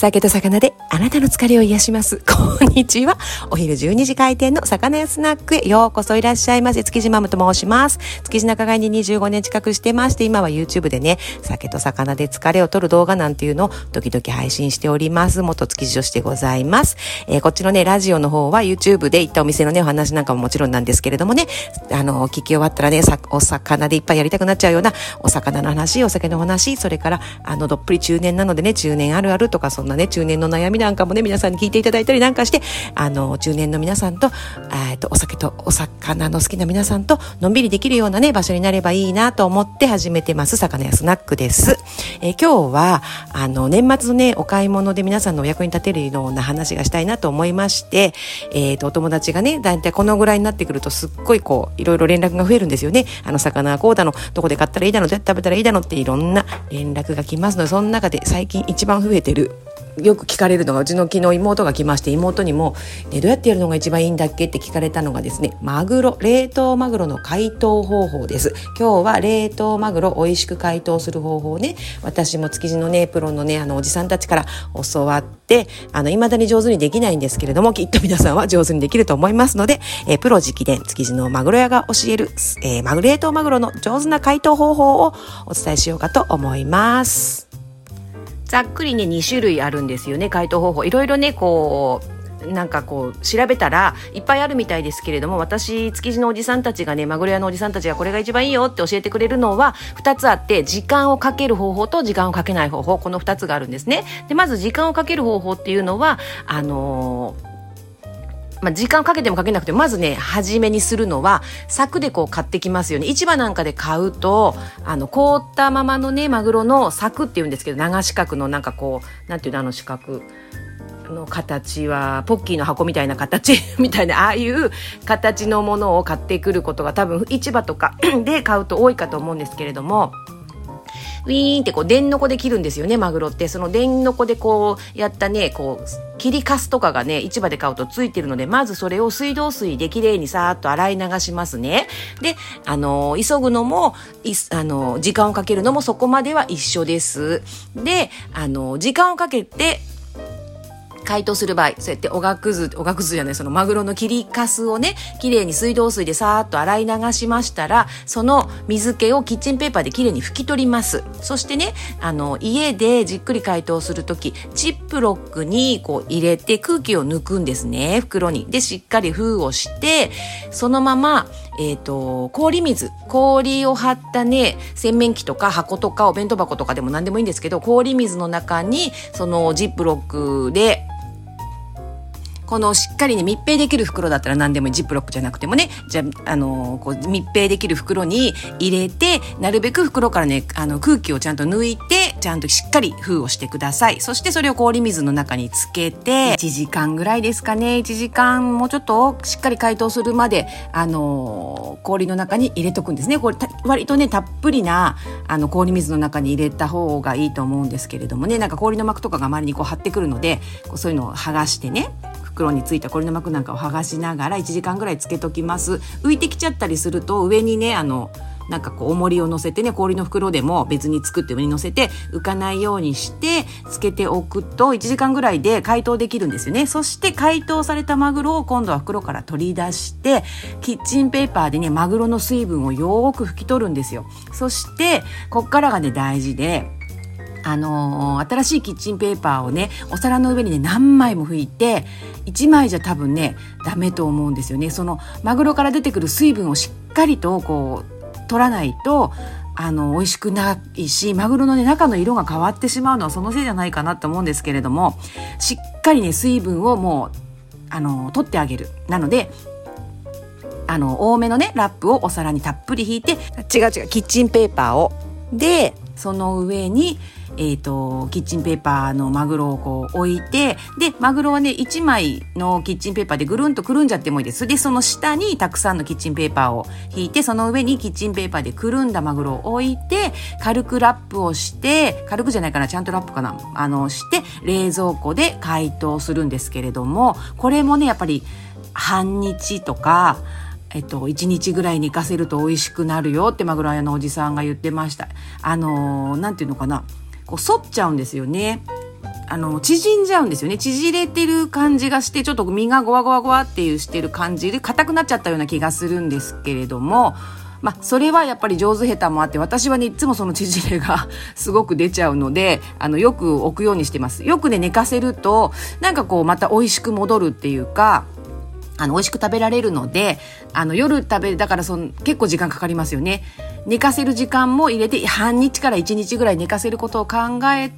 酒と魚であなたの疲れを癒します。こんにちは。お昼12時開店の魚屋スナックへようこそいらっしゃいませ。築地マムと申します。築地仲買に25年近くしてまして、今は YouTube でね、酒と魚で疲れを取る動画なんていうのを時々配信しております。元築地女子でございます。えー、こっちのね、ラジオの方は YouTube で行ったお店のね、お話なんかももちろんなんですけれどもね、あの、聞き終わったらね、お魚でいっぱいやりたくなっちゃうような、お魚の話、お酒の話、それから、あの、どっぷり中年なのでね、中年あるあるとか、そんなね、中年の悩みなんかもね、皆さんに聞いていただいたりなんかして、あの、中年の皆さんと、えっと、お酒とお魚の好きな皆さんと、のんびりできるようなね、場所になればいいなと思って始めてます、魚屋スナックです。えー、今日は、あの、年末のね、お買い物で皆さんのお役に立てるような話がしたいなと思いまして、えっ、ー、と、お友達がね、だいたいこのぐらいになってくると、すっごいこう、いろいろ連絡が増えるんですよね。あの、魚はこうだの、どこで買ったらいいだの、どうやって食べたらいいだのっていろんな連絡が来ますので、その中で最近一番増えてるよく聞かれるのがうちの昨日妹が来まして妹にも、ね、どうやってやるのが一番いいんだっけ？って聞かれたのがですねマグロ冷凍マグロの解凍方法です今日は冷凍マグロ美味しく解凍する方法をね私も築地のねプロのねあのおじさんたちから教わってあの未だに上手にできないんですけれどもきっと皆さんは上手にできると思いますので、え、プロ直伝築地のマグロ屋が教える、えー、冷凍マグロの上手な解凍方法をお伝えしようかと思います。ざっくりね2種類あるんですよね回答方法。いろいろねこうなんかこう調べたらいっぱいあるみたいですけれども私築地のおじさんたちがねマグロ屋のおじさんたちがこれが一番いいよって教えてくれるのは2つあって時間をかける方法と時間をかけない方法。この2つがあるんですね。でまず時間をかける方法っていうのはあのーまあ、時間をかけてもかけなくて、まずね、初めにするのは、柵でこう買ってきますよね。市場なんかで買うと、あの、凍ったままのね、マグロの柵って言うんですけど、長四角のなんかこう、なんていうの、あの四角。の形はポッキーの箱みたいな形 みたいなああいう形のものを買ってくることが多分市場とかで買うと多いかと思うんですけれどもウィーンってこう電のこで切るんですよねマグロって。その電のこでこうやったねこう切りかすとかがね市場で買うとついてるのでまずそれを水道水できれいにさーっと洗い流しますね。であの急ぐのもいあの時間をかけるのもそこまでは一緒です。であの時間をかけて解凍する場合、そうやっておがくず、おがくずじゃない、そのマグロの切りかすをね、きれいに水道水でさーっと洗い流しましたら、その水気をキッチンペーパーできれいに拭き取ります。そしてね、あの、家でじっくり解凍するとき、チップロックにこう入れて空気を抜くんですね、袋に。で、しっかり封をして、そのまま、えっ、ー、と、氷水、氷を張ったね、洗面器とか箱とかお弁当箱とかでも何でもいいんですけど、氷水の中に、そのジップロックでこのしっかりね密閉できる袋だったら何でもジップロックじゃなくてもね。じゃあ、のこう密閉できる袋に入れてなるべく袋からねあの空気をちゃんと抜いてちゃんとしっかり封をしてください。そしてそれを氷水の中につけて1時間ぐらいですかね。1時間もうちょっとしっかり解凍するまであの氷の中に入れとくんですね。これ割とねたっぷりなあの氷水の中に入れた方がいいと思うんですけれどもね。なんか氷の膜とかが周りにこう張ってくるのでこうそういうのを剥がしてね。袋についたこれの膜なんかを剥がしながら1時間ぐらいつけときます。浮いてきちゃったりすると上にねあのなんかこう重りを乗せてね氷の袋でも別に作って上に乗せて浮かないようにしてつけておくと1時間ぐらいで解凍できるんですよね。そして解凍されたマグロを今度は袋から取り出してキッチンペーパーでねマグロの水分をよーく拭き取るんですよ。そしてこっからがね大事であのー、新しいキッチンペーパーをねお皿の上にね何枚も拭いて1枚じゃ多分ねダメと思うんですよね。そのマグロから出てくる水分をしっかりとこう取らないとあの美味しくないしマグロの、ね、中の色が変わってしまうのはそのせいじゃないかなと思うんですけれどもしっかりね水分をもうあの取ってあげる。なのであの多めのねラップをお皿にたっぷり引いて違う違うキッチンペーパーを。でその上にえーと、キッチンペーパーのマグロをこう置いてでマグロはね1枚のキッチンペーパーでぐるんとくるんじゃってもいいですでその下にたくさんのキッチンペーパーを引いてその上にキッチンペーパーでくるんだマグロを置いて軽くラップをして軽くじゃないかなちゃんとラップかなあのして冷蔵庫で解凍するんですけれどもこれもねやっぱり半日とかえっと、1日ぐらい寝かせると美味しくなるよってマグロ屋のおじさんが言ってました。あのー、なんていうのかな。こう反っちゃうんですよね。あの、縮んじゃうんですよね。縮れてる感じがして、ちょっと身がゴワゴワゴワっていうしてる感じで、硬くなっちゃったような気がするんですけれども、まあ、それはやっぱり上手下手もあって、私はね、いつもその縮れが すごく出ちゃうので、あの、よく置くようにしてます。よくね、寝かせると、なんかこう、また美味しく戻るっていうか、あの、美味しく食べられるので、あの、夜食べ、だからその、結構時間かかりますよね。寝かせる時間も入れて、半日から1日ぐらい寝かせることを考えて、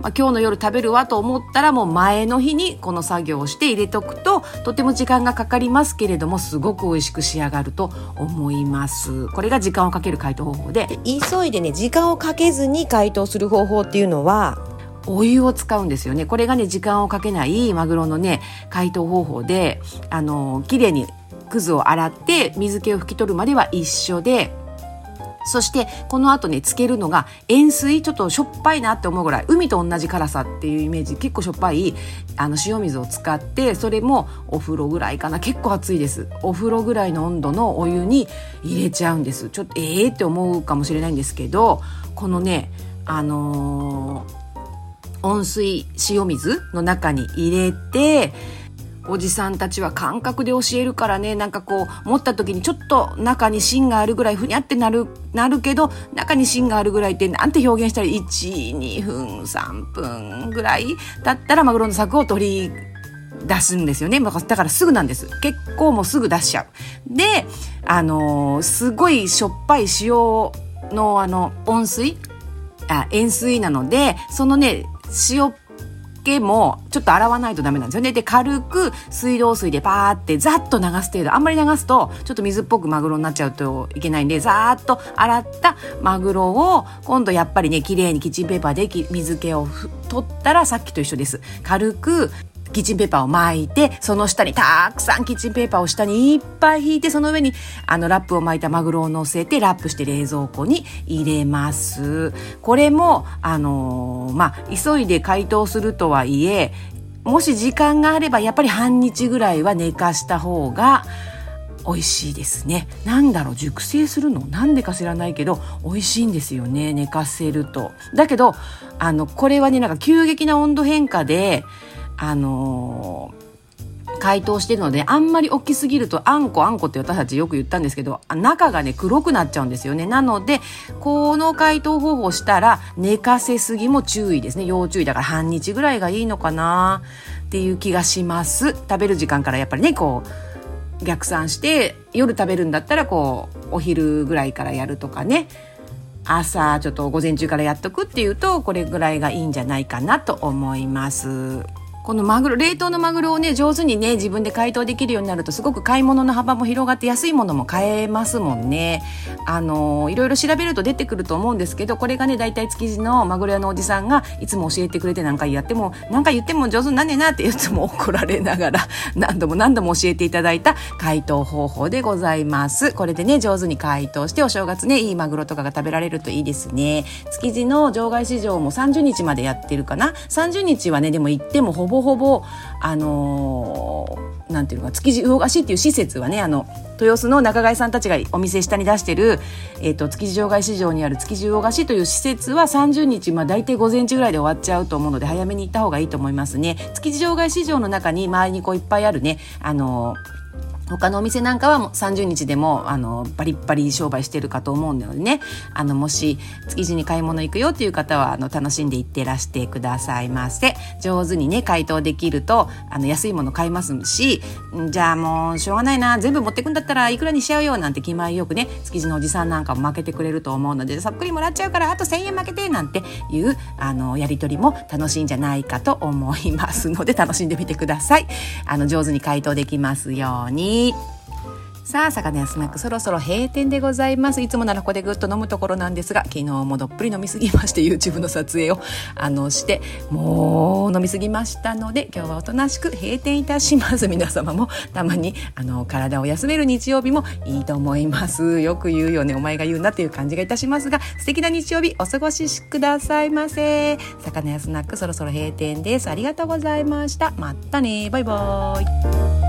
まあ、今日の夜食べるわと思ったら、もう前の日にこの作業をして入れとくと、とても時間がかかりますけれども、すごく美味しく仕上がると思います。これが時間をかける解凍方法で。急いでね、時間をかけずに解凍する方法っていうのは、お湯を使うんですよね。これがね、時間をかけないマグロのね、解凍方法で、あの、綺麗にくずを洗って水気を拭き取るまでは一緒で、そして、この後ね、つけるのが、塩水、ちょっとしょっぱいなって思うぐらい、海と同じ辛さっていうイメージ、結構しょっぱい、あの、塩水を使って、それもお風呂ぐらいかな、結構熱いです。お風呂ぐらいの温度のお湯に入れちゃうんです。ちょっと、ええー、って思うかもしれないんですけど、このね、あのー温水塩水の中に入れておじさんたちは感覚で教えるからねなんかこう持った時にちょっと中に芯があるぐらいふにゃってなるなるけど中に芯があるぐらいってなんて表現したら12分3分ぐらいだったらマグロの柵を取り出すんですよね。だからすぐなんです。結構もうすぐ出しちゃう。で、あのー、すごいしょっぱい塩のあの温水？あ塩水なのでそのね塩気もちょっと洗わないとダメなんですよね。で、軽く水道水でパーってザッと流す程度。あんまり流すとちょっと水っぽくマグロになっちゃうといけないんで、ザーッと洗ったマグロを今度やっぱりね、綺麗にキッチンペーパーで水気を取ったらさっきと一緒です。軽くキッチンペーパーを巻いて、その下にたくさんキッチンペーパーを下にいっぱい引いて、その上にあのラップを巻いたマグロを乗せて、ラップして冷蔵庫に入れます。これも、あのー、まあ、急いで解凍するとはいえ、もし時間があればやっぱり半日ぐらいは寝かした方が、美味しいですね。なんだろう、熟成するの？なんでか知らないけど、美味しいんですよね、寝かせると。だけど、あの、これはね、なんか急激な温度変化で、あのー、解凍してるので、あんまり大きすぎると、あんこあんこって私たちよく言ったんですけど、中がね、黒くなっちゃうんですよね。なので、この解凍方法したら、寝かせすぎも注意ですね。要注意。だから半日ぐらいがいいのかなっていう気がします。食べる時間からやっぱりね、こう、逆算して、夜食べるんだったら、こう、お昼ぐらいからやるとかね。朝ちょっと午前中からやっとくっていうとこれぐらいがいいんじゃないかなと思います。このマグロ、冷凍のマグロをね、上手にね、自分で解凍できるようになると、すごく買い物の幅も広がって安いものも買えますもんね。あの、いろいろ調べると出てくると思うんですけど、これがね、大体築地のマグロ屋のおじさんがいつも教えてくれて何回やっても、何回言っても上手になんねえなって言っても怒られながら、何度も何度も教えていただいた解凍方法でございます。これでね、上手に解凍してお正月ね、いいマグロとかが食べられるといいですね。築地の場外市場も30日までやってるかな。30日はね、でも行ってもほぼぼほぼあのー、なんていうのか築地魚河岸っていう施設はねあの豊洲の仲買さんたちがお店下に出してる、えーと、築地場外市場にある築地魚河岸という施設は30日、まあ、大体午前中ぐらいで終わっちゃうと思うので早めに行った方がいいと思いますね。築地場外市場の中に周りにこういっぱいあるねあのー他のお店なんかはもう30日でもあのバリッバリ商売してるかと思うのでね。あのもし築地に買い物行くよっていう方はあの楽しんで行ってらしてくださいませ。上手にね解凍できるとあの安いもの買いますしじゃあもうしょうがないな。全部持ってくんだったらいくらにしちゃうよなんて気前よくね築地のおじさんなんかも負けてくれると思うのでそっくりもらっちゃうからあと1,000円負けてなんていうあのやり取りも楽しいんじゃないかと思いますので楽しんでみてください。あの上手に解凍できますように。さあ、魚屋スナックそろそろ閉店でございます。いつもならここでぐっと飲むところなんですが、昨日もどっぷり飲みすぎまして、YouTube の撮影を、あの、して、もう飲みすぎましたので、今日はおとなしく閉店いたします。皆様もたまに、あの、体を休める日曜日もいいと思います。よく言うよね、お前が言うなっていう感じがいたしますが、素敵な日曜日お過ごしくださいませ。魚屋スナックそろそろ閉店です。ありがとうございました。またね。バイバーイ。